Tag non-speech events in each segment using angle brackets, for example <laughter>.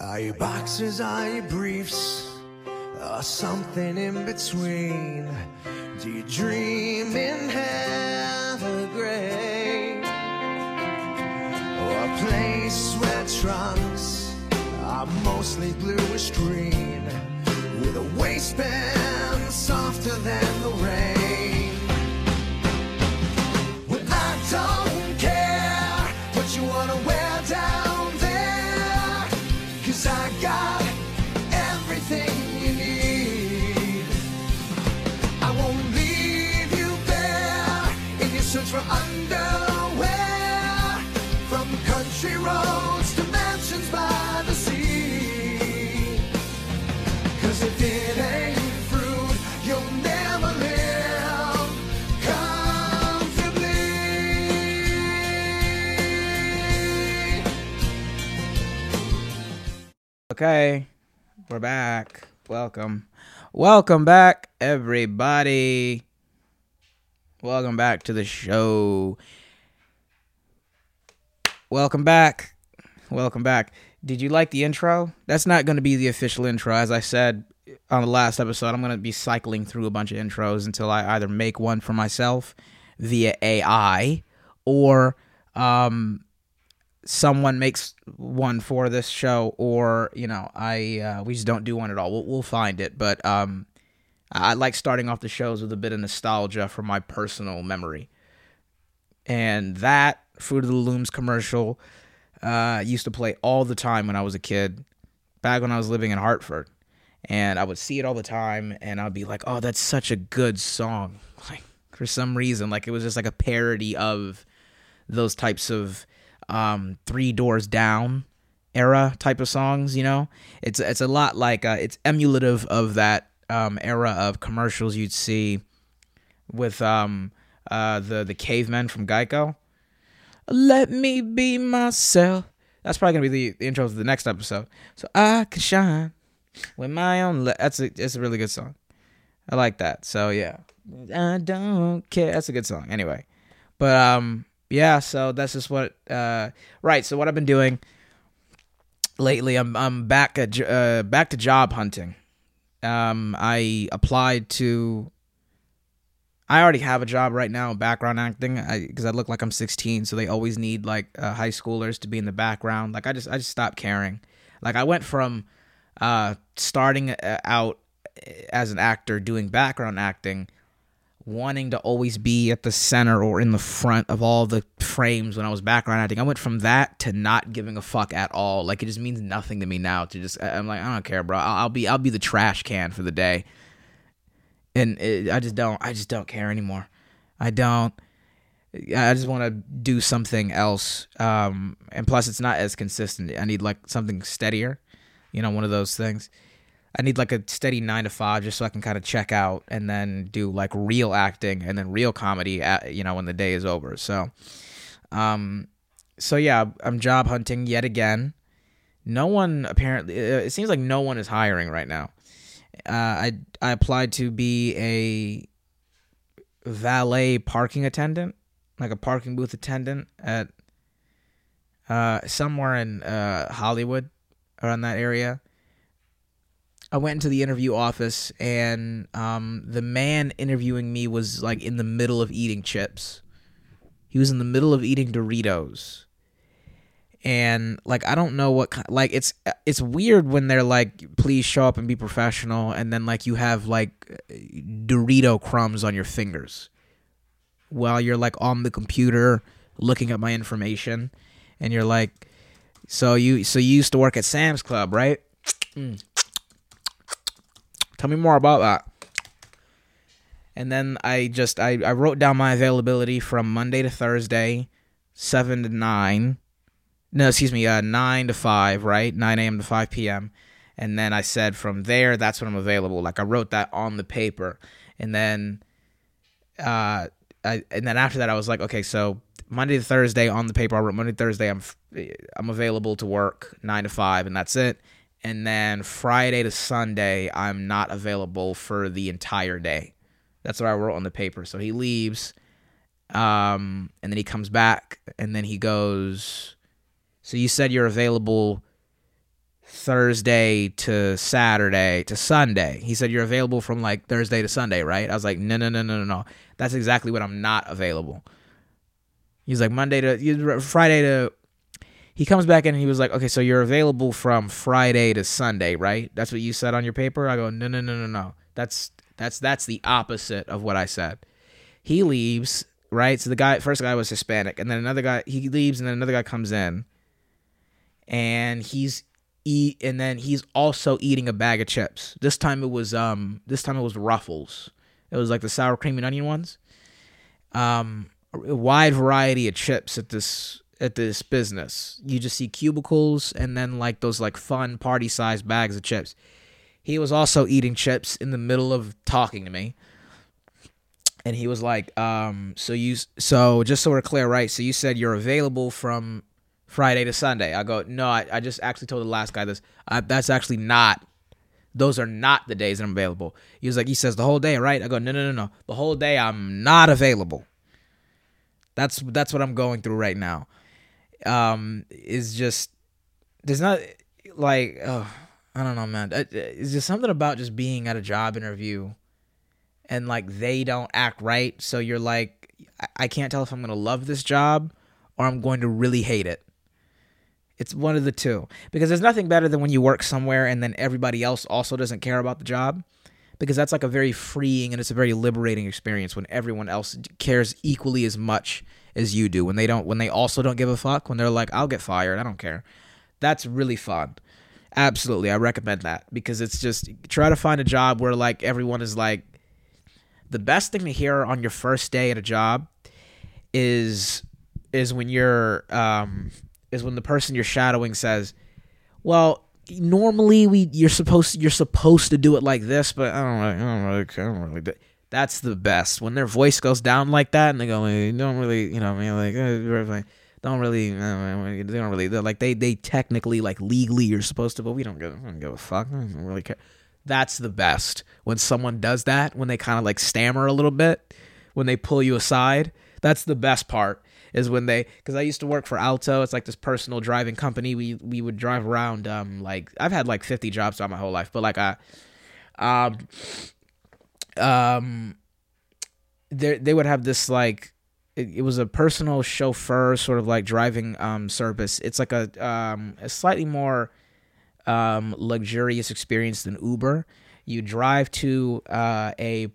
Are you boxers, are you briefs, or something in between? Do you dream in heaven gray? Or a place where trunks are mostly bluish green, with a waistband softer than the rain? Okay, we're back. Welcome. Welcome back, everybody. Welcome back to the show. Welcome back. Welcome back. Did you like the intro? That's not going to be the official intro. As I said on the last episode, I'm going to be cycling through a bunch of intros until I either make one for myself via AI or um, someone makes one for this show or you know i uh, we just don't do one at all. We'll, we'll find it but um i like starting off the shows with a bit of nostalgia from my personal memory. And that fruit of the looms commercial uh used to play all the time when i was a kid back when i was living in hartford. And i would see it all the time and i'd be like oh that's such a good song. <laughs> Like for some reason like it was just like a parody of those types of um three doors down era type of songs you know? It's it's a lot like uh, it's emulative of that um era of commercials you'd see with um uh the the cavemen from Geico. Let me be myself. That's probably gonna be the, the intro to the next episode. So I can shine with my own le- that's a it's a really good song. I like that. So yeah. I don't care. That's a good song. Anyway. But um yeah so that's just what uh right so what i've been doing lately i'm i'm back at uh back to job hunting. Um i applied to i already have a job right now background acting because I, look like i'm 16 so they always need like uh, high schoolers to be in the background. Like i just i just stopped caring. Like i went from uh starting uh, out as an actor doing background acting wanting to always be at the center or in the front of all the frames when I was background acting. I went from that to not giving a fuck at all. Like it just means nothing to me now. To just I'm like I don't care, bro. I'll, be I'll be the trash can for the day, and it, I just don't I just don't care anymore. I don't. I just want to do something else. Um, and plus, it's not as consistent. I need like something steadier. You know, one of those things. I need like a steady nine to five just so I can kind of check out and then do like real acting and then real comedy at, you know, when the day is over. So, um, so yeah, I'm job hunting yet again. No one apparently, it seems like no one is hiring right now. Uh, I, I applied to be a valet parking attendant, like a parking booth attendant at, uh, somewhere in, uh, Hollywood around that area. I went into the interview office and um, the man interviewing me was like in the middle of eating chips. He was in the middle of eating Doritos. And like I don't know what kind, like it's it's weird when they're like please show up and be professional and then like you have like Dorito crumbs on your fingers while you're like on the computer looking at my information and you're like so you so you used to work at Sam's Club, right? Mm. Tell me more about that. And then I just I, I wrote down my availability from Monday to Thursday, seven to nine. No, excuse me, uh, nine to five, right? Nine a.m. to five p.m. And then I said from there, that's when I'm available. Like I wrote that on the paper, and then, uh, I and then after that, I was like, okay, so Monday to Thursday on the paper, I wrote Monday Thursday, I'm I'm available to work nine to five, and that's it and then Friday to Sunday I'm not available for the entire day. That's what I wrote on the paper. So he leaves, um, and then he comes back, and then he goes. So you said you're available Thursday to Saturday to Sunday. He said, You're available from like Thursday to Sunday, right? I was like, No, no, no, no, no, no. That's exactly what I'm not available. He's like, Monday to Friday to. He comes back in and he was like, Okay, so you're available from Friday to Sunday, right? That's what you said on your paper? I go, No, no, no, no, no. That's that's that's the opposite of what I said. He leaves, right? So the guy first guy was Hispanic, and then another guy he leaves, and then another guy comes in, and he's eat, and then he's also eating a bag of chips. This time it was um this time it was Ruffles. It was like the sour cream and onion ones. Um, a wide variety of chips at this at this business. You just see cubicles and then like those like fun party sized bags of chips. He was also eating chips in the middle of talking to me. And he was like, um, so you so just so we're clear, right? So you said you're available from Friday to Sunday. I go, no, I, I just actually told the last guy this. I, that's actually not. Those are not the days that I'm available. He was like, he says the whole day, right? I go, no, no, no, no. The whole day I'm not available. That's that's what I'm going through right now. Um, is just there's not like oh, I don't know, man. It's just something about just being at a job interview, and like they don't act right. So you're like, I can't tell if I'm gonna love this job or I'm going to really hate it. It's one of the two. Because there's nothing better than when you work somewhere and then everybody else also doesn't care about the job. Because that's like a very freeing and it's a very liberating experience when everyone else cares equally as much as you do. When they don't when they also don't give a fuck, when they're like, I'll get fired, I don't care. That's really fun. Absolutely. I recommend that. Because it's just try to find a job where like everyone is like the best thing to hear on your first day at a job is is when you're um is when the person you're shadowing says, "Well, normally we you're supposed to, you're supposed to do it like this, but I don't really, I don't really, I don't really." Do. That's the best when their voice goes down like that, and they go, hey, "Don't really, you know, I mean, like, uh, don't really, uh, they don't really, like they they technically like legally you're supposed to, but we don't give, we don't give a fuck, I don't really care." That's the best when someone does that when they kind of like stammer a little bit, when they pull you aside. That's the best part is when they because I used to work for Alto. It's like this personal driving company. We we would drive around. Um, like I've had like fifty jobs throughout my whole life, but like I, um, um, they they would have this like. It, was a personal chauffeur sort of like driving um service. It's like a um a slightly more um luxurious experience than Uber. You drive to uh, a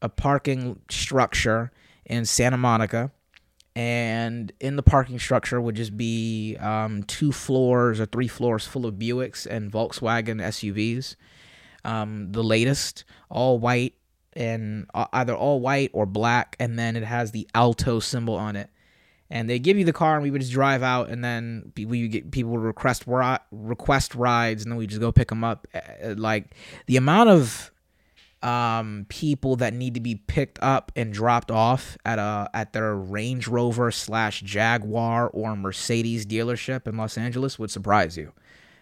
a parking structure in Santa Monica and in the parking structure would just be um, two floors or three floors full of Buicks and Volkswagen SUVs. Um, the latest, all white and uh, either all white or black, and then it has the Alto symbol on it. And they give you the car, and we would just drive out, and then we get people would request request rides, and then we just go pick them up. Uh, like the amount of um, people that need to be picked up and dropped off at a at their Range Rover slash Jaguar or Mercedes dealership in Los Angeles would surprise you,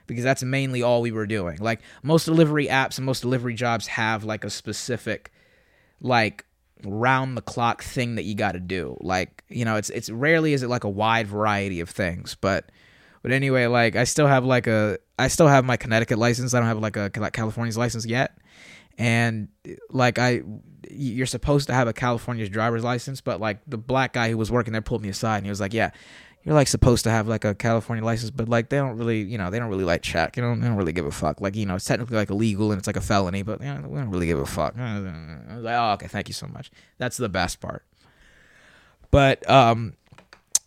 because that's mainly all we were doing. Like most delivery apps and most delivery jobs have like a specific, like round the clock thing that you got to do. Like you know, it's it's rarely is it like a wide variety of things, but but anyway, like I still have like a I still have my Connecticut license. I don't have like a California's license yet and like I you're supposed to have a California's driver's license, but like the black guy who was working there pulled me aside and he was like, "Yeah, you're like supposed to have like a California license, but like they don't really, you know, they don't really like check. You know, they don't really give a fuck. Like you know, it's technically like illegal and it's like a felony, but you know, we don't really give a fuck." I was like, "Oh, okay, thank you so much. That's the best part." But um,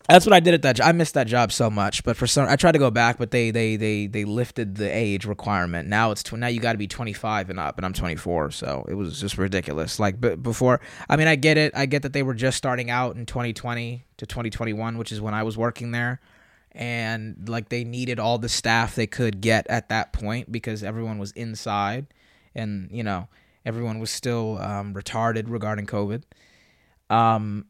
that's what I did at that. job. I missed that job so much, but for some, I tried to go back, but they they they they lifted the age requirement. Now it's tw- now you got to be 25 and up, and I'm 24, so it was just ridiculous. Like, but before, I mean, I get it. I get that they were just starting out in 2020 to 2021, which is when I was working there, and like they needed all the staff they could get at that point because everyone was inside, and you know everyone was still um, retarded regarding COVID. Um,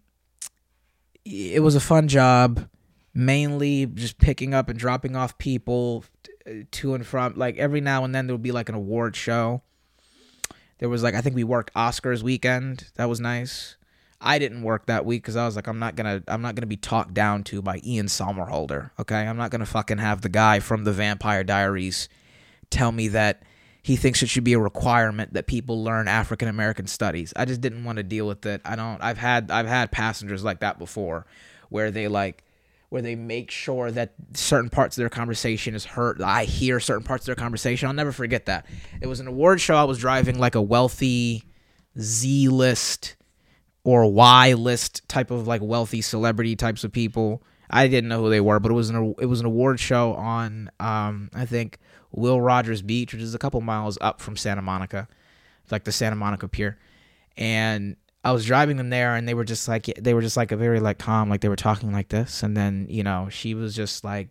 it was a fun job, mainly just picking up and dropping off people uh, to and from. Like every now and then there would be like an award show. There was like I think we worked Oscars weekend. That was nice. I didn't work that week because I was like, I'm not gonna, I'm not gonna be talked down to by Ian Somerhalder. Okay, I'm not gonna fucking have the guy from the Vampire Diaries tell me that he thinks it should be a requirement that people learn African American studies. I just didn't want to deal with it. I don't I've had I've had passengers like that before where they like where they make sure that certain parts of their conversation is heard. I hear certain parts of their conversation. I'll never forget that. It was an award show. I was driving like a wealthy Z list or Y list type of like wealthy celebrity types of people. I didn't know who they were, but it was an it was an award show on um, I think Will Rogers Beach, which is a couple miles up from Santa Monica, like the Santa Monica Pier, and I was driving them there, and they were just like they were just like a very like calm, like they were talking like this, and then you know she was just like.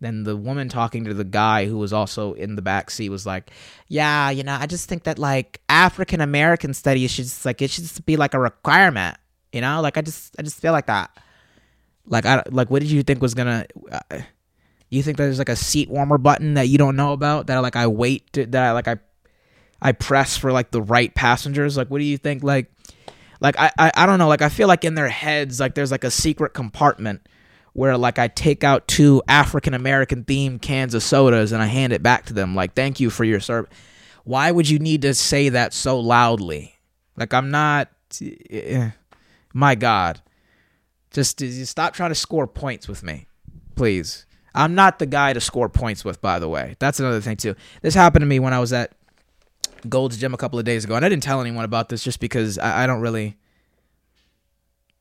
Then the woman talking to the guy who was also in the back seat was like, "Yeah, you know, I just think that like African American studies should just like it should just be like a requirement, you know? Like I just I just feel like that." Like I like what did you think was gonna? Uh, you think that there's like a seat warmer button that you don't know about that like I wait to, that I like I I press for like the right passengers? Like what do you think? Like like I, I I don't know. Like I feel like in their heads like there's like a secret compartment where like I take out two African American themed cans of sodas and I hand it back to them like thank you for your service. Why would you need to say that so loudly? Like I'm not. eh, My God. Just, stop trying to score points with me, please. I'm not the guy to score points with, by the way. That's another thing too. This happened to me when I was at Gold's Gym a couple of days ago, and I didn't tell anyone about this just because I, I don't really.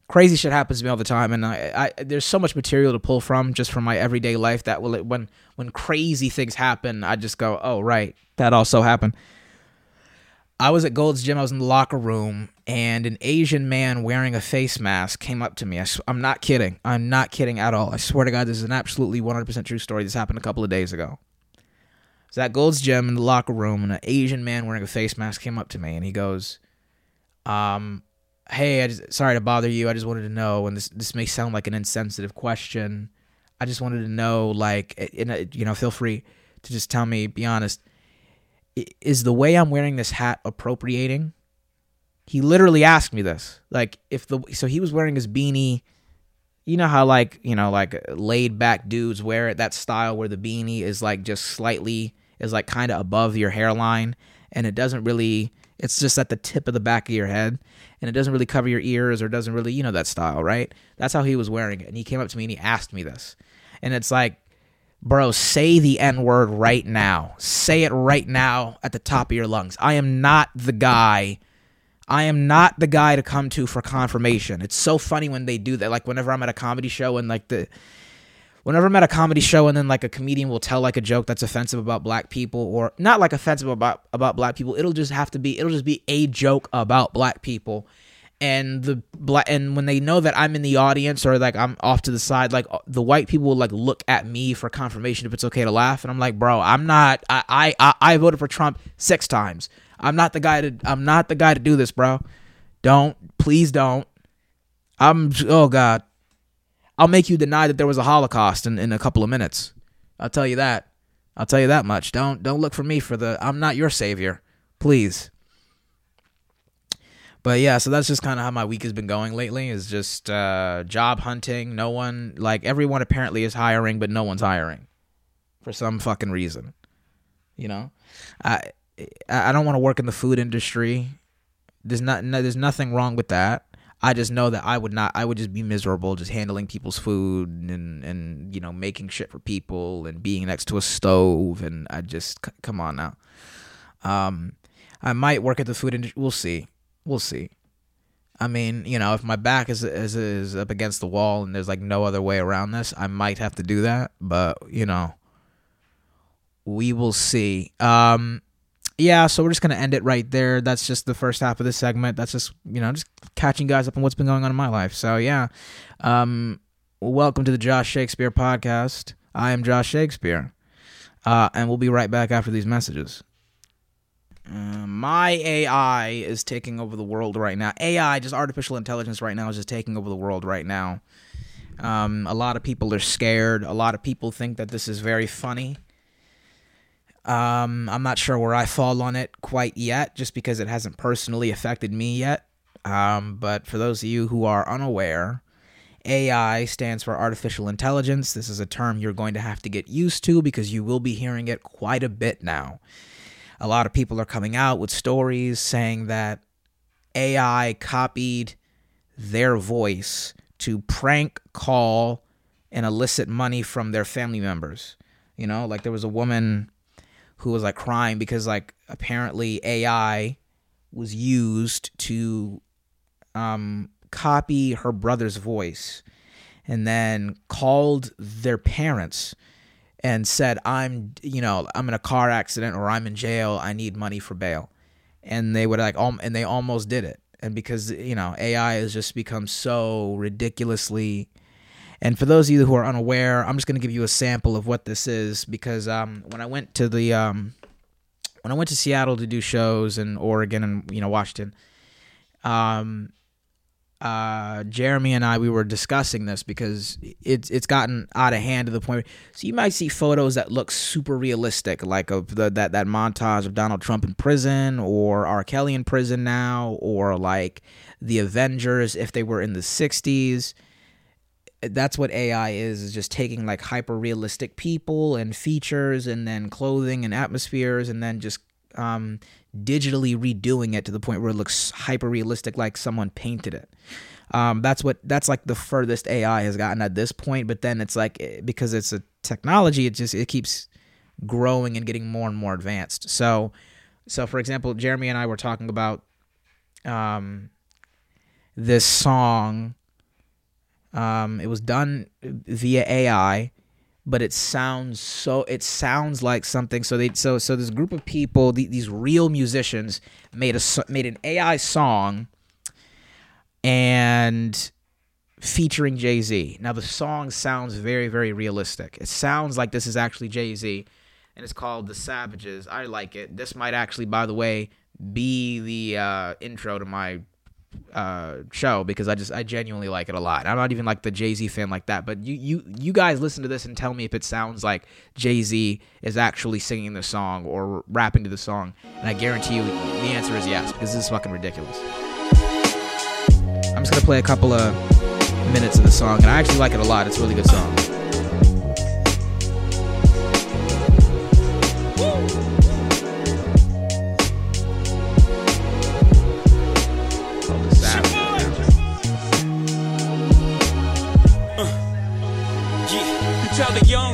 Crazy shit happens to me all the time, and I, I there's so much material to pull from just from my everyday life that will when when crazy things happen, I just go, oh right, that also happened. I was at Gold's Gym. I was in the locker room, and an Asian man wearing a face mask came up to me. I, am not kidding. I'm not kidding at all. I swear to God, this is an absolutely 100% true story. This happened a couple of days ago. I was at Gold's Gym in the locker room, and an Asian man wearing a face mask came up to me, and he goes, "Um, hey, I just, sorry to bother you. I just wanted to know, and this this may sound like an insensitive question. I just wanted to know, like, you know, feel free to just tell me, be honest." is the way I'm wearing this hat appropriating? He literally asked me this. Like if the so he was wearing his beanie, you know how like, you know, like laid back dudes wear it that style where the beanie is like just slightly is like kind of above your hairline and it doesn't really it's just at the tip of the back of your head and it doesn't really cover your ears or doesn't really, you know that style, right? That's how he was wearing it. And he came up to me and he asked me this. And it's like Bro, say the N word right now. Say it right now at the top of your lungs. I am not the guy. I am not the guy to come to for confirmation. It's so funny when they do that. Like whenever I'm at a comedy show and like the whenever I'm at a comedy show and then like a comedian will tell like a joke that's offensive about black people or not like offensive about about black people, it'll just have to be it'll just be a joke about black people. And the black and when they know that I'm in the audience or like I'm off to the side, like uh, the white people will like look at me for confirmation if it's okay to laugh, and I'm like, bro, I'm not. I I I, I voted for Trump six times. I'm not the guy to. I'm not the guy to do this, bro. Don't please don't. I'm. Oh God. I'll make you deny that there was a Holocaust in, in a couple of minutes. I'll tell you that. I'll tell you that much. Don't don't look for me for the I'm not your savior. Please. But yeah, so that's just kind of how my week has been going lately is just uh job hunting. No one like everyone apparently is hiring, but no one's hiring for some fucking reason. You know? I I don't want to work in the food industry. There's not no, there's nothing wrong with that. I just know that I would not. I would just be miserable just handling people's food and and you know making shit for people and being next to a stove and I just c- come on now. Um, I might work at the food industry. We'll see. We'll see. I mean, you know, if my back is, is is up against the wall and there's like no other way around this, I might have to do that. But you know, we will see. Um, yeah, so we're just gonna end it right there. That's just the first half of the segment. That's just you know just catching guys up on what's been going on in my life. So yeah, um, welcome to the Josh Shakespeare podcast. I am Josh Shakespeare, uh, and we'll be right back after these messages. Uh, my AI is taking over the world right now. AI, just artificial intelligence, right now is just taking over the world right now. Um, a lot of people are scared. A lot of people think that this is very funny. Um, I'm not sure where I fall on it quite yet, just because it hasn't personally affected me yet. Um, but for those of you who are unaware, AI stands for artificial intelligence. This is a term you're going to have to get used to because you will be hearing it quite a bit now. A lot of people are coming out with stories saying that AI copied their voice to prank call and elicit money from their family members. You know, like there was a woman who was like crying because like apparently AI was used to um, copy her brother's voice and then called their parents and said, I'm, you know, I'm in a car accident or I'm in jail. I need money for bail. And they would like, um, and they almost did it. And because, you know, AI has just become so ridiculously. And for those of you who are unaware, I'm just going to give you a sample of what this is because um, when I went to the, um, when I went to Seattle to do shows in Oregon and, you know, Washington, um, uh, Jeremy and I we were discussing this because it's it's gotten out of hand to the point. So you might see photos that look super realistic, like of the, that that montage of Donald Trump in prison, or R. Kelly in prison now, or like the Avengers if they were in the '60s. That's what AI is: is just taking like hyper realistic people and features, and then clothing and atmospheres, and then just um, digitally redoing it to the point where it looks hyper realistic, like someone painted it. Um, that's what that's like the furthest AI has gotten at this point. But then it's like because it's a technology, it just it keeps growing and getting more and more advanced. So, so for example, Jeremy and I were talking about um, this song. Um, it was done via AI but it sounds so it sounds like something so they so so this group of people the, these real musicians made a made an AI song and featuring Jay-Z. Now the song sounds very very realistic. It sounds like this is actually Jay-Z and it's called The Savages. I like it. This might actually by the way be the uh, intro to my uh, show because I just I genuinely like it a lot. I'm not even like the Jay Z fan like that, but you you you guys listen to this and tell me if it sounds like Jay Z is actually singing the song or rapping to the song, and I guarantee you the answer is yes because this is fucking ridiculous. I'm just gonna play a couple of minutes of the song, and I actually like it a lot. It's a really good song.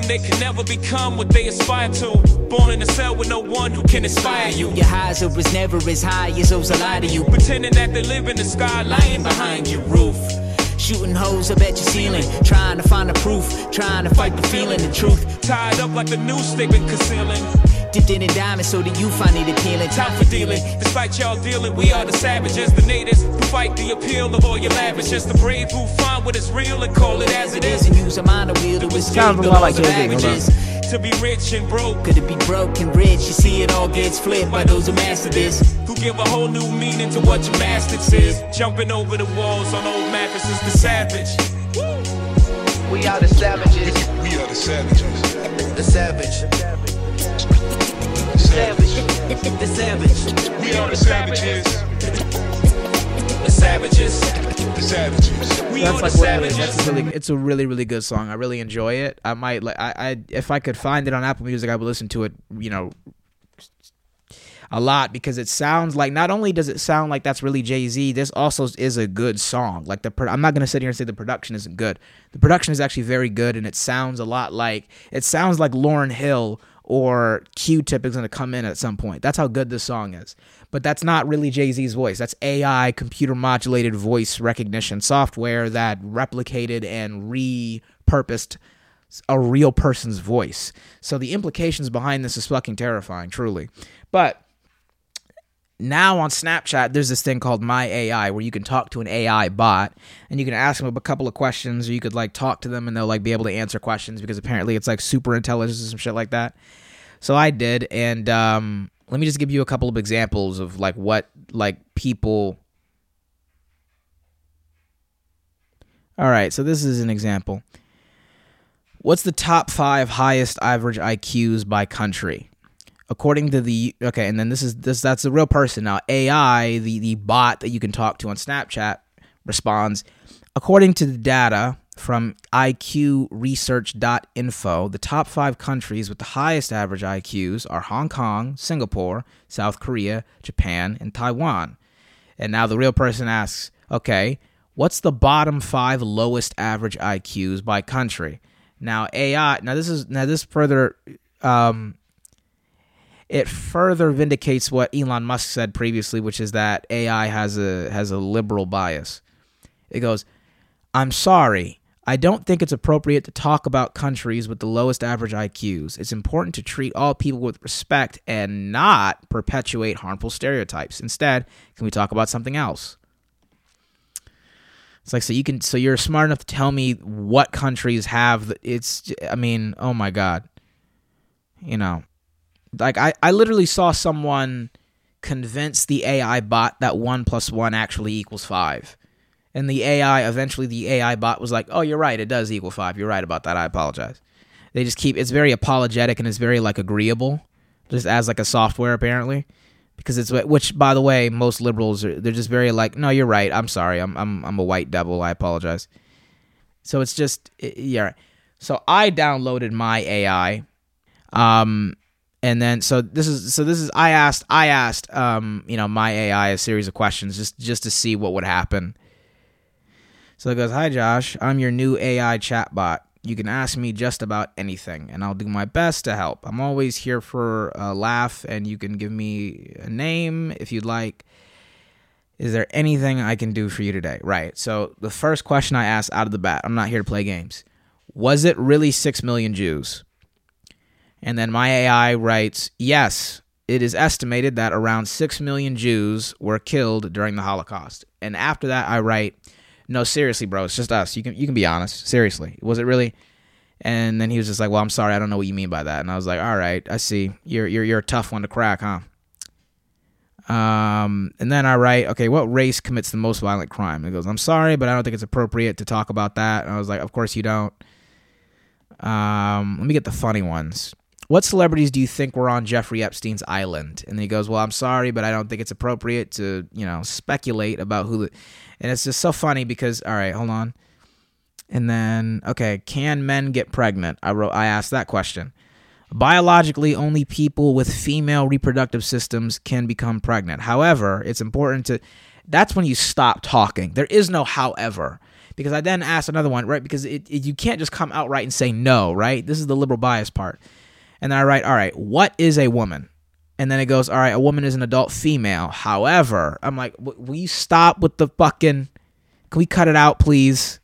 They can never become what they aspire to. Born in a cell with no one who can inspire you. Your highs are as never as high as those that lie to you. Pretending that they live in the sky, lying behind your roof. Shooting holes up at your ceiling, trying to find the proof, trying to fight the feeling, the truth. Tied up like the news they've been concealing. Dipped in a diamond so that you find it appealing. Time for dealing. Despite y'all dealing, we are the savages, the natives who fight the appeal of all your lavishes. The brave who find what is real and call it as it is. And use a mind to wheel to escape Sounds a lot like Jay-Z. To be rich and broke. Could it be broke and rich? You see, it all gets flipped by those who master this. Who give a whole new meaning to what your master says. Jumping over the walls on old mattresses, the savage. We are the savages. We are the savages. The savage. Savage. The savage. We are the savages. The savages. The savages. We That's are like the what it is. savages. That's a really, it's a really, really good song. I really enjoy it. I might like, I, I, if I could find it on Apple Music, I would listen to it. You know, a lot because it sounds like not only does it sound like that's really Jay Z, this also is a good song. Like the, pro- I'm not gonna sit here and say the production isn't good. The production is actually very good, and it sounds a lot like it sounds like Lauryn Hill or Q-Tip is gonna come in at some point. That's how good this song is. But that's not really Jay Z's voice. That's AI computer modulated voice recognition software that replicated and repurposed a real person's voice. So the implications behind this is fucking terrifying, truly. But now on Snapchat, there's this thing called My AI where you can talk to an AI bot and you can ask them a couple of questions or you could like talk to them and they'll like be able to answer questions because apparently it's like super intelligent and some shit like that. So I did and um let me just give you a couple of examples of like what like people All right, so this is an example. What's the top 5 highest average IQs by country? According to the okay and then this is this that's a real person now ai the the bot that you can talk to on snapchat responds According to the data from IQresearch.info, the top five countries with the highest average IQs are Hong Kong, Singapore, South Korea, Japan, and Taiwan. And now the real person asks, okay, what's the bottom five lowest average IQs by country? Now AI. Now this is now this further um, it further vindicates what Elon Musk said previously, which is that AI has a has a liberal bias. It goes, "I'm sorry, I don't think it's appropriate to talk about countries with the lowest average IQs. It's important to treat all people with respect and not perpetuate harmful stereotypes. Instead, can we talk about something else?" It's like so you can so you're smart enough to tell me what countries have the- it's I mean, oh my god. You know, like I, I literally saw someone convince the AI bot that one plus one actually equals five. And the AI eventually the AI bot was like, Oh, you're right, it does equal five. You're right about that. I apologize. They just keep it's very apologetic and it's very like agreeable. Just as like a software apparently. Because it's which by the way, most liberals are they're just very like, No, you're right, I'm sorry, I'm I'm I'm a white devil, I apologize. So it's just yeah. So I downloaded my AI. Um and then so this is so this is I asked I asked um you know my AI a series of questions just just to see what would happen. So it goes, "Hi Josh, I'm your new AI chatbot. You can ask me just about anything and I'll do my best to help. I'm always here for a laugh and you can give me a name if you'd like. Is there anything I can do for you today?" Right. So the first question I asked out of the bat, I'm not here to play games. Was it really 6 million Jews? And then my AI writes, yes, it is estimated that around 6 million Jews were killed during the Holocaust. And after that, I write, no, seriously, bro, it's just us. You can, you can be honest. Seriously. Was it really? And then he was just like, well, I'm sorry. I don't know what you mean by that. And I was like, all right, I see. You're, you're, you're a tough one to crack, huh? Um, and then I write, okay, what race commits the most violent crime? And he goes, I'm sorry, but I don't think it's appropriate to talk about that. And I was like, of course you don't. Um, let me get the funny ones. What celebrities do you think were on Jeffrey Epstein's island? And he goes, Well, I'm sorry, but I don't think it's appropriate to, you know, speculate about who. The... And it's just so funny because, all right, hold on. And then, okay, can men get pregnant? I wrote, I asked that question. Biologically, only people with female reproductive systems can become pregnant. However, it's important to. That's when you stop talking. There is no however. Because I then asked another one, right? Because it, it, you can't just come outright and say no, right? This is the liberal bias part. And then I write, all right, what is a woman? And then it goes, all right, a woman is an adult female. However, I'm like, will you stop with the fucking. Can we cut it out, please?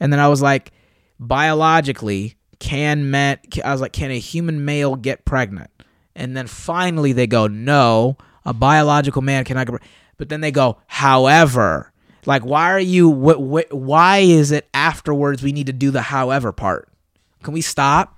And then I was like, biologically, can men. I was like, can a human male get pregnant? And then finally they go, no, a biological man cannot get. pre-" But then they go, however, like, why are you? Wh- wh- why is it afterwards we need to do the however part? Can we stop?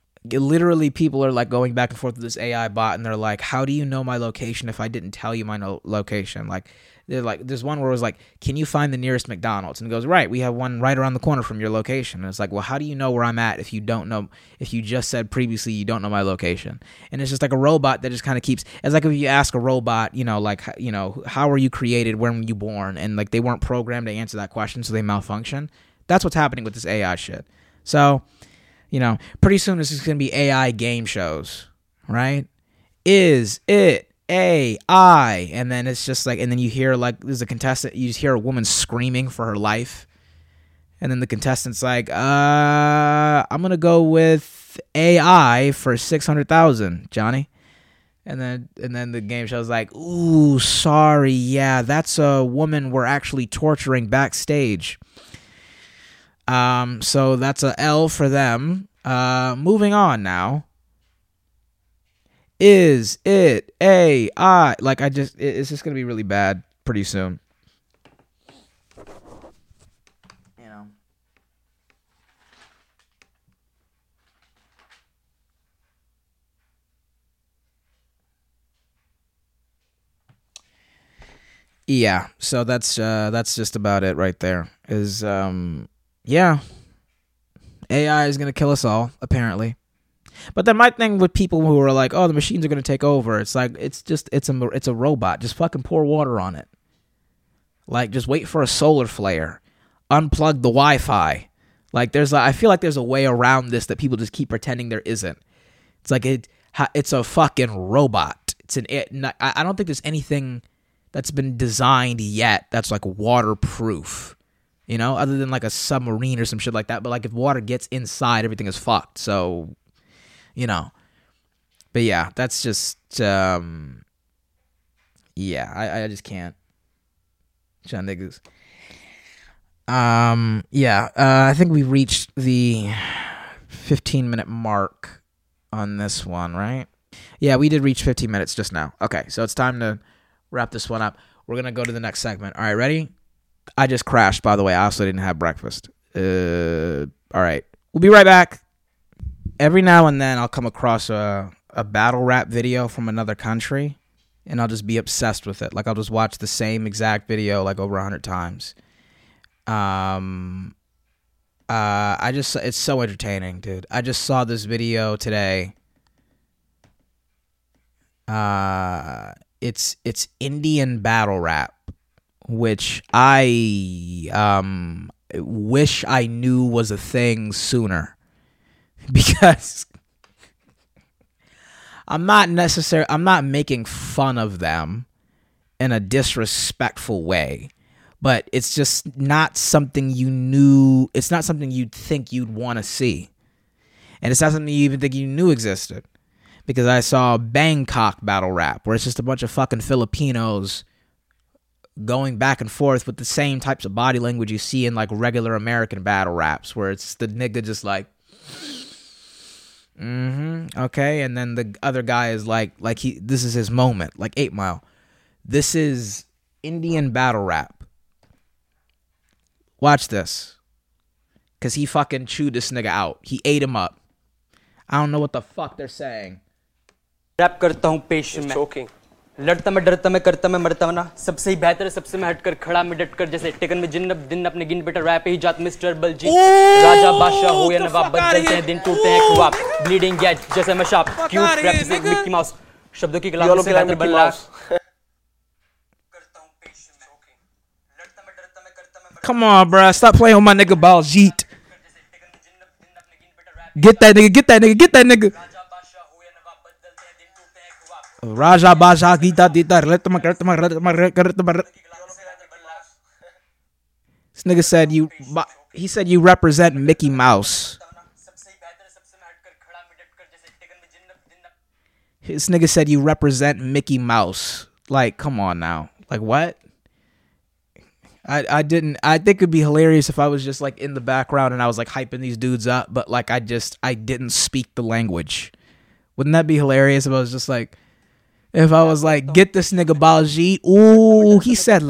literally people are like going back and forth with this AI bot and they're like, "How do you know my location if I didn't tell you my no- location?" Like they're like there's one where it was like, "Can you find the nearest McDonald's?" And it goes, "Right, we have one right around the corner from your location." And it's like, "Well, how do you know where I'm at if you don't know if you just said previously you don't know my location?" And it's just like a robot that just kind of keeps it's like if you ask a robot, you know, like you know, how were you created, when were you born, and like they weren't programmed to answer that question so they malfunction. That's what's happening with this AI shit. So, you know, pretty soon this is going to be AI game shows, right? Is it AI? And then it's just like, and then you hear like, there's a contestant, you hear a woman screaming for her life. And then the contestant's like, uh, I'm going to go with AI for 600,000, Johnny. And then, and then the game show's like, ooh, sorry, yeah, that's a woman we're actually torturing backstage. Um, so that's a L for them. Uh, moving on now. Is it a I? Like I just, it's just gonna be really bad pretty soon. You know. Yeah, so that's uh, that's just about it right there. Is um, yeah. Ai is gonna kill us all apparently. But then my thing with people who are like oh the machines are gonna take over it's like it's just it's a it's a robot. Just fucking pour water on it. Like just wait for a solar flare. Unplug the wi-fi. Like there's a, i feel like there's a way around this that people just keep pretending there isn't. It's like it it's a fucking robot. It's an it, I don't think there's anything that's been designed yet that's like waterproof. You know, other than like a submarine or some shit like that. But like if water gets inside, everything is fucked. So, you know. But yeah, that's just um Yeah, I, I just can't. John niggas. Um yeah, uh, I think we reached the 15 minute mark on this one, right? Yeah, we did reach 15 minutes just now. Okay, so it's time to wrap this one up. We're gonna go to the next segment. All right, ready? I just crashed, by the way. I also didn't have breakfast. Uh, all right, we'll be right back. Every now and then, I'll come across a a battle rap video from another country, and I'll just be obsessed with it. Like I'll just watch the same exact video like over a hundred times. Um, uh, I just it's so entertaining, dude. I just saw this video today. Uh, it's it's Indian battle rap, which I um wish I knew was a thing sooner, <laughs> because I'm not necessarily I'm not making fun of them in a disrespectful way, but it's just not something you knew. It's not something you'd think you'd want to see, and it's not something you even think you knew existed because I saw Bangkok battle rap where it's just a bunch of fucking Filipinos going back and forth with the same types of body language you see in like regular American battle raps, where it's the nigga just like, mm-hmm, okay, and then the other guy is like, like he, this is his moment, like Eight Mile, this is Indian battle rap. Watch this, cause he fucking chewed this nigga out. He ate him up. I don't know what the fuck they're saying. Rap karta. Choking. लड़ता मैं डरता मैं करता मैं मरता ना सबसे ही बेहतर है सबसे मैं हटकर खड़ा मैं डटकर जैसे टिकन में जिन्न दिन अपने गिन बेटा रैप ही जात मिस्टर बलजीत राजा बादशाह हो या नवाब बदलते हैं दिन टूटते हैं ख्वाब ब्लीडिंग गेट जैसे मैं शाप क्यूट outta here, रैप से मिक्की माउस शब्दों की कलाम से बेहतर बल्ला Come on, bruh. Stop playing with my nigga Baljeet. Get that nigga. Get that nigga. Get that nigga. Raja Baja Gita Dita This nigga said you he said you represent Mickey Mouse. This nigga said you represent Mickey Mouse. Like, come on now. Like what? I, I didn't I think it'd be hilarious if I was just like in the background and I was like hyping these dudes up, but like I just I didn't speak the language. Wouldn't that be hilarious if I was just like if I was like, get this nigga Baljeet. Ooh, he said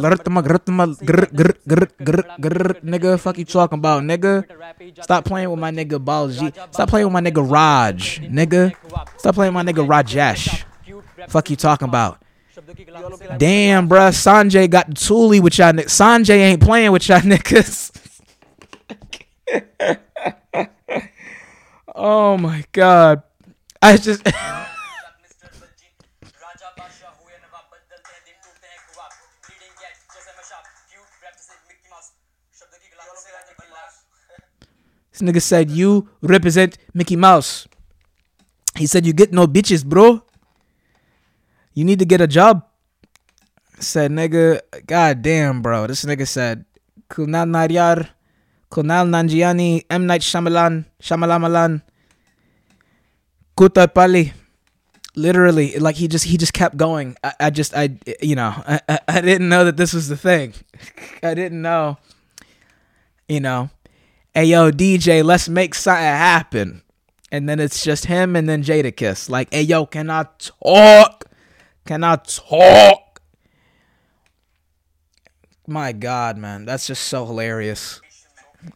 nigga, fuck you talking about, nigga. Stop playing with my nigga Baljeet. Stop playing with my nigga Raj, nigga. Stop playing with my nigga Rajesh. Fuck you talking about. Damn, bruh. Sanjay got the toolie with y'all niggas. Sanjay ain't playing with y'all <laughs> niggas. <laughs> oh my god. I just. <laughs> This nigga said you represent Mickey Mouse. He said you get no bitches, bro. You need to get a job. Said nigga, god damn, bro. This nigga said Kunal Nayyar, Kunal Nanjiani, M Night Shyamalan, Shyamalamalan, Kuta Pali. Literally, like he just he just kept going. I, I just I you know I, <laughs> I I didn't know that this was the thing. <laughs> I didn't know. You know, hey yo DJ, let's make something happen. And then it's just him and then Jadakiss. Like, hey yo, can I talk? Can I talk? My God, man, that's just so hilarious.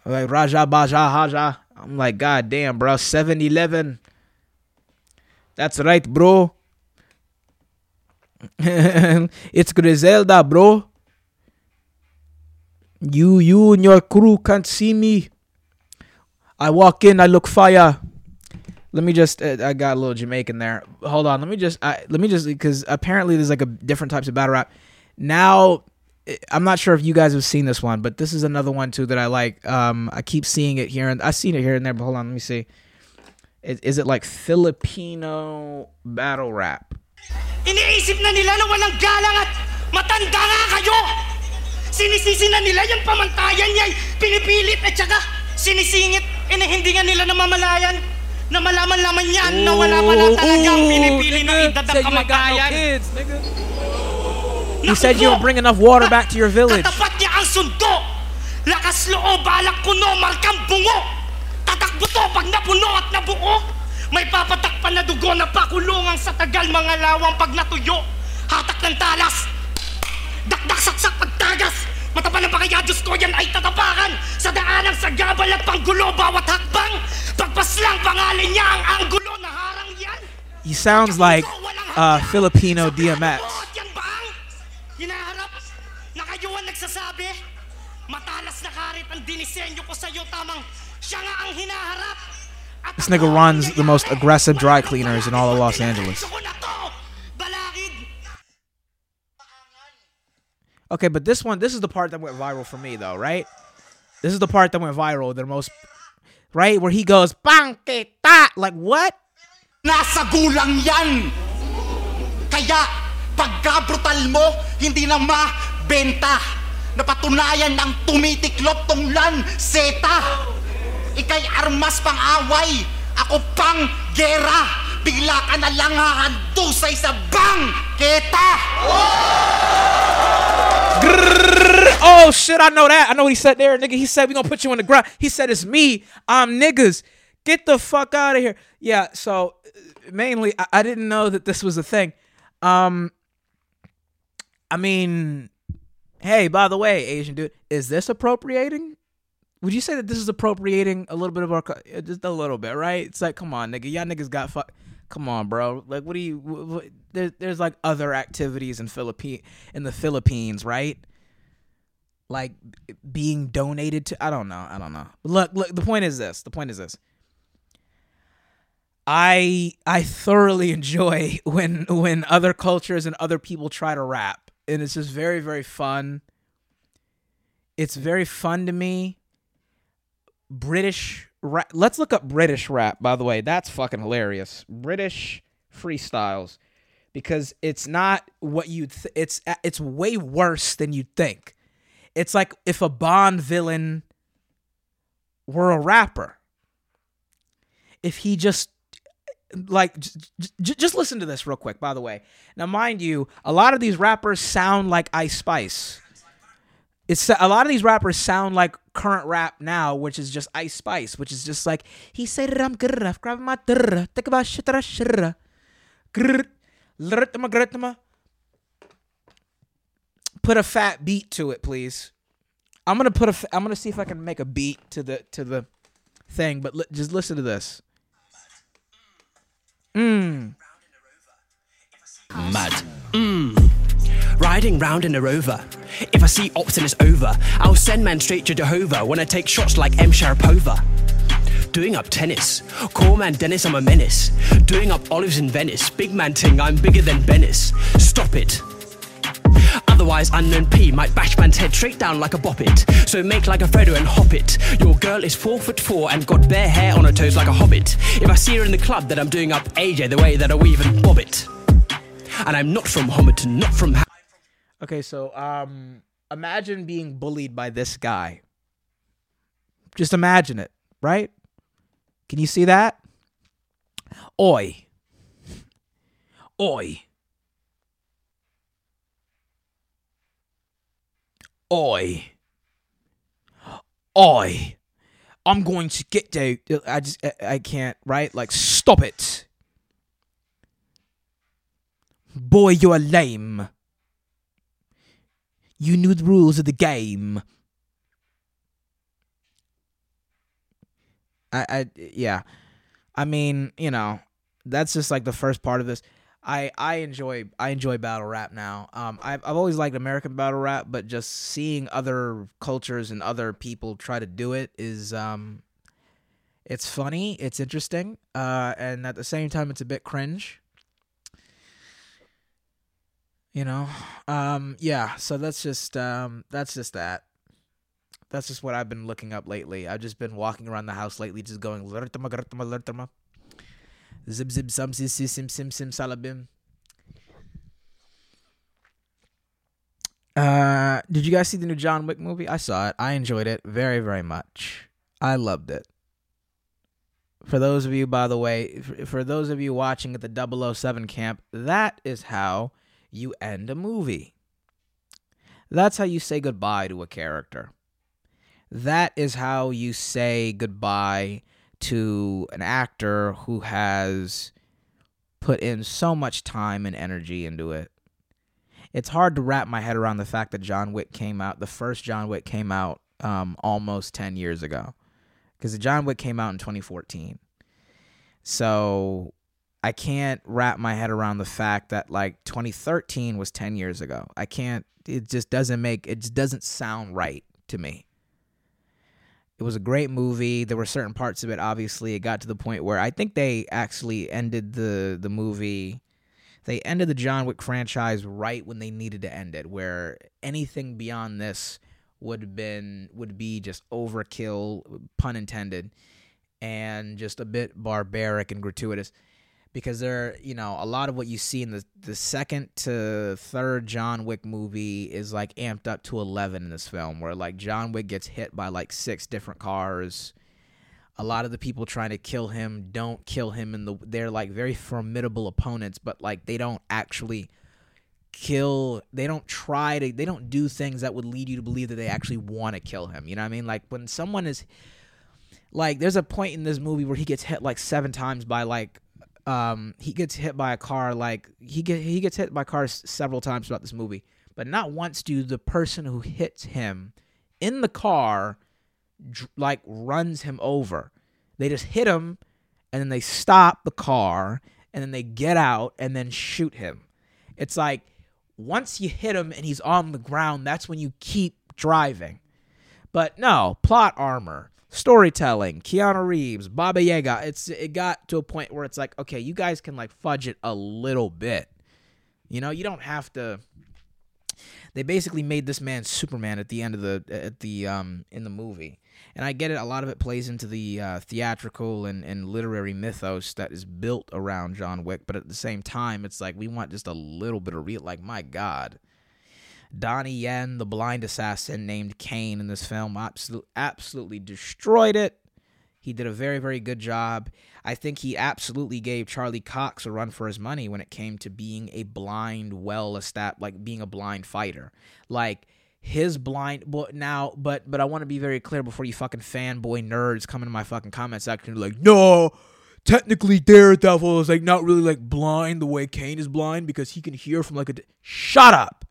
Like Raja Baja Haja. I'm like, God damn, bro. 7 Eleven. That's right, bro. <laughs> it's Griselda, bro. You, you and your crew can't see me. I walk in, I look fire. Let me just, uh, I got a little Jamaican there. Hold on, let me just, I, let me just, because apparently there's like a different types of battle rap. Now, eh, I'm not sure if you guys have seen this one, but this is another one too that I like. Um, I keep seeing it here and I've seen it here and there, but hold on, let me see. Is, is it like Filipino battle rap? Iniisip na nila na walang galang at matanda nga kayo! Sinisisi na nila yung pamantayan niya pinipilit at saka sinisingit. Eh hindi nga nila namamalayan na malaman-laman yan na wala pala talagang pinipili na idadak kamatayan. You said you would bring enough water back to your village. Katapat niya ang sundo! Lakas loob, balak kuno, markang bungo! Tatakbo to pag napuno at nabuo! May papatak pa na dugo na pakulungang sa tagal mga lawang pag natuyo! Hatak ng talas! Dakdak saksak pagtagas! Matapalan pa kaya Diyos ko yan ay tatapakan Sa daanang sa gabal at panggulo bawat hakbang Pagpaslang pangalan niya ang anggulo na harang yan He sounds like uh, Filipino DMX. At yan ba ang hinaharap na kayo ang nagsasabi? Matalas na karit ang dinisenyo ko sa'yo tamang siya nga ang hinaharap. This nigga runs the most aggressive dry cleaners in all of Los Angeles. Gusto ko na to! Balakid! Okay, but this one, this is the part that went viral for me, though, right? This is the part that went viral the most, right? Where he goes, Bangkita! like what? Nasa gulang yan! Kaya, pagka-brutal mo, hindi na mabenta. Napatunayan ng tumitiklop tong lanseta. Ikay armas pang away, ako pang gera. Bigla ka na lang hahandusay sa bangketa! Oh shit, I know that. I know what he said there, nigga. He said we gonna put you on the ground. He said it's me. I'm niggas. Get the fuck out of here. Yeah. So mainly, I, I didn't know that this was a thing. Um, I mean, hey, by the way, Asian dude, is this appropriating? Would you say that this is appropriating a little bit of our, just a little bit, right? It's like, come on, nigga, y'all niggas got fuck. Come on, bro. Like, what do you? What, what, there, there's like other activities in Philippine in the Philippines, right? Like being donated to. I don't know. I don't know. Look, look. The point is this. The point is this. I I thoroughly <laughs> enjoy when when other cultures and other people try to rap, and it's just very very fun. It's very fun to me. British Let's look up British rap. By the way, that's fucking hilarious. British freestyles, because it's not what you. Th- it's uh, it's way worse than you'd think. It's like if a Bond villain were a rapper. If he just like j- j- just listen to this real quick by the way now mind you a lot of these rappers sound like ice spice it's a lot of these rappers sound like current rap now which is just ice spice which is just like he said it i'm good enough grab my think about shit that I put a fat beat to it please. I'm gonna put a i'm gonna see if i can make a beat to the to the thing but li- just listen to this. Mm. Mad. Riding round in a rover. If I see and over, I'll send man straight to Jehovah when I take shots like M. Sharapova. Doing up tennis. Call man Dennis, I'm a menace. Doing up olives in Venice. Big man ting, I'm bigger than Venice. Stop it. Otherwise, Unknown T might bash man's head straight down like a boppet. So make like a Fredo and hop it. Your girl is four foot four and got bare hair on her toes like a hobbit. If I see her in the club, then I'm doing up AJ the way that I weave and bob it. And I'm not from Homerton, not from. Ha- Okay, so um imagine being bullied by this guy. Just imagine it, right? Can you see that? Oi. Oi. Oi. Oi. I'm going to get you. I just I, I can't, right? Like stop it. Boy, you're lame. You knew the rules of the game. I, I, yeah. I mean, you know, that's just like the first part of this. I I enjoy I enjoy battle rap now. Um, I've I've always liked American battle rap, but just seeing other cultures and other people try to do it is um, it's funny, it's interesting, uh, and at the same time, it's a bit cringe. You know, um, yeah. So that's just um, that's just that. That's just what I've been looking up lately. I've just been walking around the house lately, just going "Lertama, gertama, lertama." zib zib sum sim sim sim sim salabim. Uh, did you guys see the new John Wick movie? I saw it. I enjoyed it very very much. I loved it. For those of you, by the way, for, for those of you watching at the 007 camp, that is how you end a movie. That's how you say goodbye to a character. That is how you say goodbye to an actor who has put in so much time and energy into it. It's hard to wrap my head around the fact that John Wick came out, the first John Wick came out um, almost 10 years ago. Because the John Wick came out in 2014. So I can't wrap my head around the fact that like 2013 was 10 years ago. I can't, it just doesn't make, it just doesn't sound right to me. It was a great movie. There were certain parts of it. Obviously, it got to the point where I think they actually ended the the movie. They ended the John Wick franchise right when they needed to end it. Where anything beyond this would have been would be just overkill, pun intended, and just a bit barbaric and gratuitous because there you know a lot of what you see in the the second to third John Wick movie is like amped up to 11 in this film where like John Wick gets hit by like six different cars. A lot of the people trying to kill him don't kill him and the they're like very formidable opponents but like they don't actually kill they don't try to they don't do things that would lead you to believe that they actually want to kill him you know what i mean? Like when someone is like there's a point in this movie where he gets hit like seven times by like um, he gets hit by a car like he get he gets hit by cars several times throughout this movie, but not once do the person who hits him in the car like runs him over. They just hit him and then they stop the car and then they get out and then shoot him. It's like once you hit him and he's on the ground, that's when you keep driving. But no, plot armor storytelling, Keanu Reeves, Baba Yaga. It's it got to a point where it's like, okay, you guys can like fudge it a little bit. You know, you don't have to. They basically made this man Superman at the end of the at the um in the movie, and I get it. A lot of it plays into the uh, theatrical and and literary mythos that is built around John Wick, but at the same time, it's like we want just a little bit of real. Like my God, Donnie Yen, the blind assassin named Caine in this film, absolutely, absolutely destroyed it. He did a very, very good job. I think he absolutely gave Charlie Cox a run for his money when it came to being a blind, well established, like being a blind fighter. Like his blind, but now, but but I want to be very clear before you fucking fanboy nerds come into my fucking comment section like, no, technically Daredevil is like not really like blind the way Caine is blind because he can hear from like a. Shut up.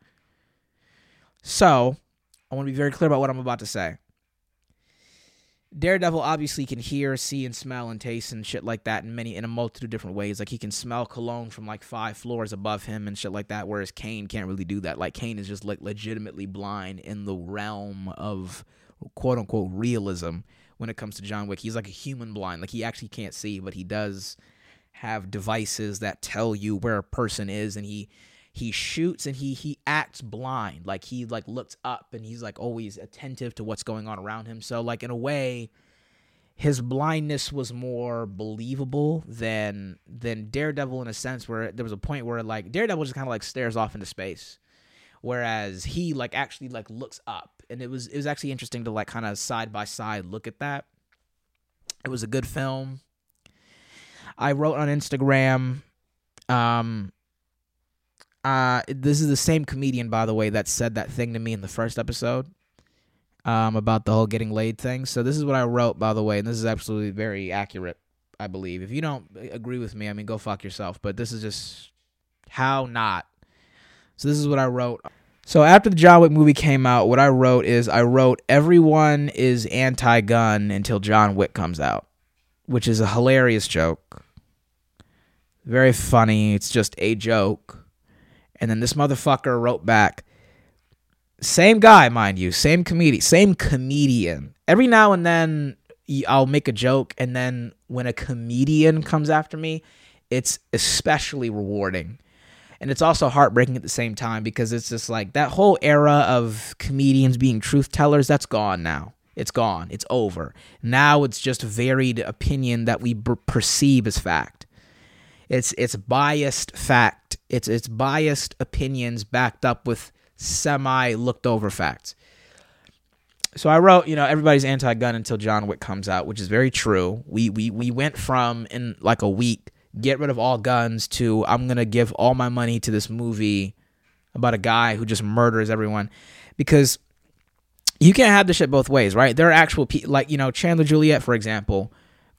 So, I want to be very clear about what I'm about to say. Daredevil obviously can hear, see, and smell and taste and shit like that in many in a multitude of different ways. Like he can smell cologne from like five floors above him and shit like that. Whereas Caine can't really do that. Like Caine is just like legitimately blind in the realm of quote unquote realism when it comes to John Wick. He's like a human blind. Like he actually can't see, but he does have devices that tell you where a person is and he he shoots and he he acts blind. Like he like looks up and he's like always attentive to what's going on around him. So like in a way his blindness was more believable than than Daredevil in a sense where there was a point where like Daredevil just kind of like stares off into space. Whereas he like actually like looks up. And it was it was actually interesting to like kind of side by side look at that. It was a good film. I wrote on Instagram um uh, this is the same comedian, by the way, that said that thing to me in the first episode um, about the whole getting laid thing. So this is what I wrote, by the way, and this is absolutely very accurate, I believe. If you don't agree with me, I mean, go fuck yourself. But this is just how not. So this is what I wrote. So after the John Wick movie came out, what I wrote is I wrote everyone is anti-gun until John Wick comes out, which is a hilarious joke very funny. It's just a joke. And then this motherfucker wrote back, same guy, mind you, same comedian, same comedian. Every now and then I'll make a joke, and then when a comedian comes after me, it's especially rewarding. And it's also heartbreaking at the same time because it's just like that whole era of comedians being truth tellers, that's gone now. It's gone. It's over. Now it's just varied opinion that we b- perceive as fact. It's it's biased fact. It's it's biased opinions backed up with semi looked over facts. So I wrote, you know, everybody's anti-gun until John Wick comes out, which is very true. We we we went from in like a week get rid of all guns to I'm going to give all my money to this movie about a guy who just murders everyone because you can't have this shit both ways, right? There are actual people like, you know, Chandler Juliet for example,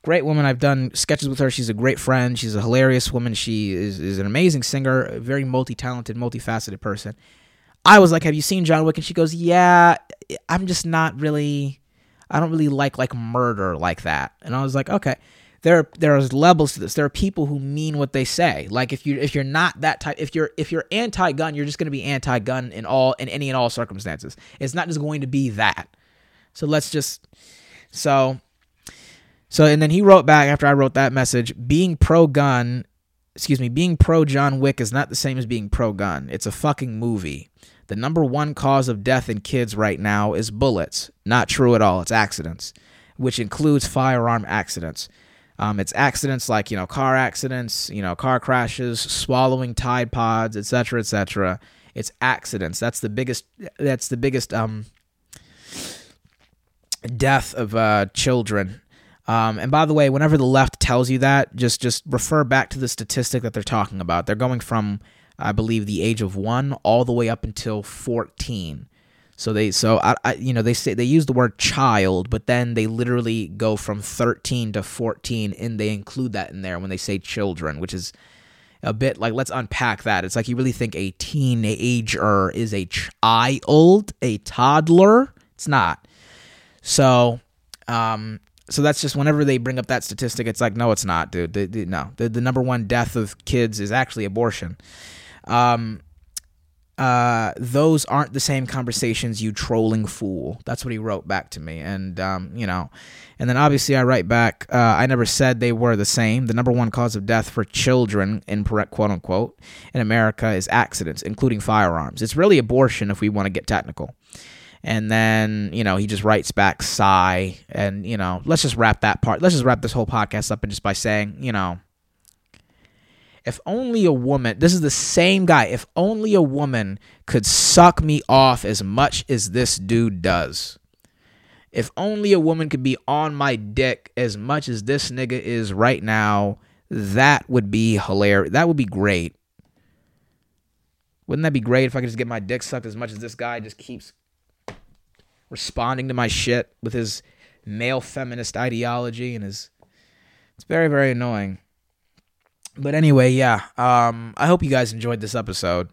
great woman. I've done sketches with her. She's a great friend. She's a hilarious woman. She is, is an amazing singer, a very multi talented, multifaceted person. I was like, "Have you seen John Wick?" And she goes, "Yeah, I'm just not really. I don't really like like murder like that." And I was like, "Okay." There, are there's levels to this. There are people who mean what they say. Like if you if you're not that type, if you're if you're anti-gun, you're just going to be anti-gun in all in any and all circumstances. It's not just going to be that. So let's just so so and then he wrote back after I wrote that message, being pro gun, excuse me, being pro John Wick is not the same as being pro gun. It's a fucking movie. The number one cause of death in kids right now is bullets. Not true at all. It's accidents, which includes firearm accidents. Um, it's accidents like you know car accidents, you know car crashes, swallowing Tide Pods, etc., etc. It's accidents. That's the biggest. That's the biggest um, death of uh, children. Um, and by the way, whenever the left tells you that, just just refer back to the statistic that they're talking about. They're going from, I believe, the age of one all the way up until fourteen. So they so I, I you know they say they use the word child, but then they literally go from 13 to 14 and they include that in there when they say children, which is a bit like let's unpack that. It's like you really think a teenager is a child, a toddler? It's not. So um so that's just whenever they bring up that statistic, it's like no, it's not, dude. The, the, no, the, the number one death of kids is actually abortion. Um, uh, those aren't the same conversations, you trolling fool. That's what he wrote back to me. And, um, you know, and then obviously I write back, uh, I never said they were the same. The number one cause of death for children, in quote unquote, in America is accidents, including firearms. It's really abortion if we want to get technical. And then, you know, he just writes back, sigh. And, you know, let's just wrap that part. Let's just wrap this whole podcast up and just by saying, you know, if only a woman, this is the same guy, if only a woman could suck me off as much as this dude does. If only a woman could be on my dick as much as this nigga is right now, that would be hilarious. That would be great. Wouldn't that be great if I could just get my dick sucked as much as this guy just keeps responding to my shit with his male feminist ideology and his it's very very annoying. But anyway yeah um i hope you guys enjoyed this episode.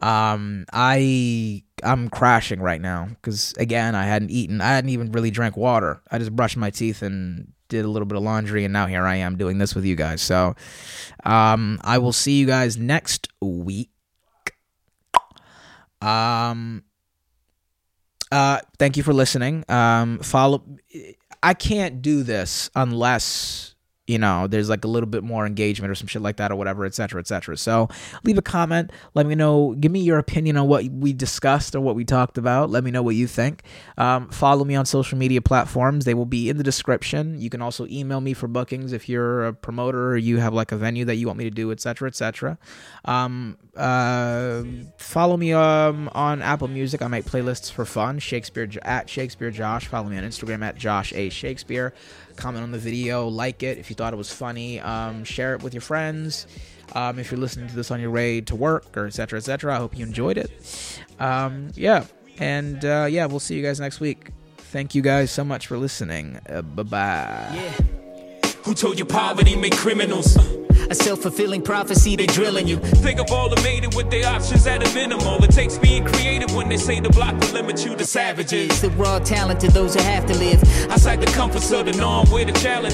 Um i i'm crashing right now because again i hadn't eaten i hadn't even really drank water. I just brushed my teeth and did a little bit of laundry and now here i am doing this with you guys. So um i will see you guys next week. Um uh, thank you for listening. Um, follow. I can't do this unless you know there's like a little bit more engagement or some shit like that or whatever, etc., etc. So leave a comment. Let me know. Give me your opinion on what we discussed or what we talked about. Let me know what you think. Um, follow me on social media platforms. They will be in the description. You can also email me for bookings if you're a promoter or you have like a venue that you want me to do, etc., etc. Um, uh, follow me um, on Apple Music. I make playlists for fun. Shakespeare at Shakespeare Josh. Follow me on Instagram at Josh A Shakespeare. Comment on the video, like it if you thought it was funny. Um, share it with your friends. Um, if you're listening to this on your way to work or etc. etc. I hope you enjoyed it. Um, yeah, and uh, yeah, we'll see you guys next week. Thank you guys so much for listening. Uh, bye bye. Who told you poverty made criminals? A self fulfilling prophecy, they drilling you. Think of all the made it with their options at a minimal. It takes being creative when they say the block will limit you to savages. The raw talent to those who have to live. Outside the comforts of the norm, where the challenge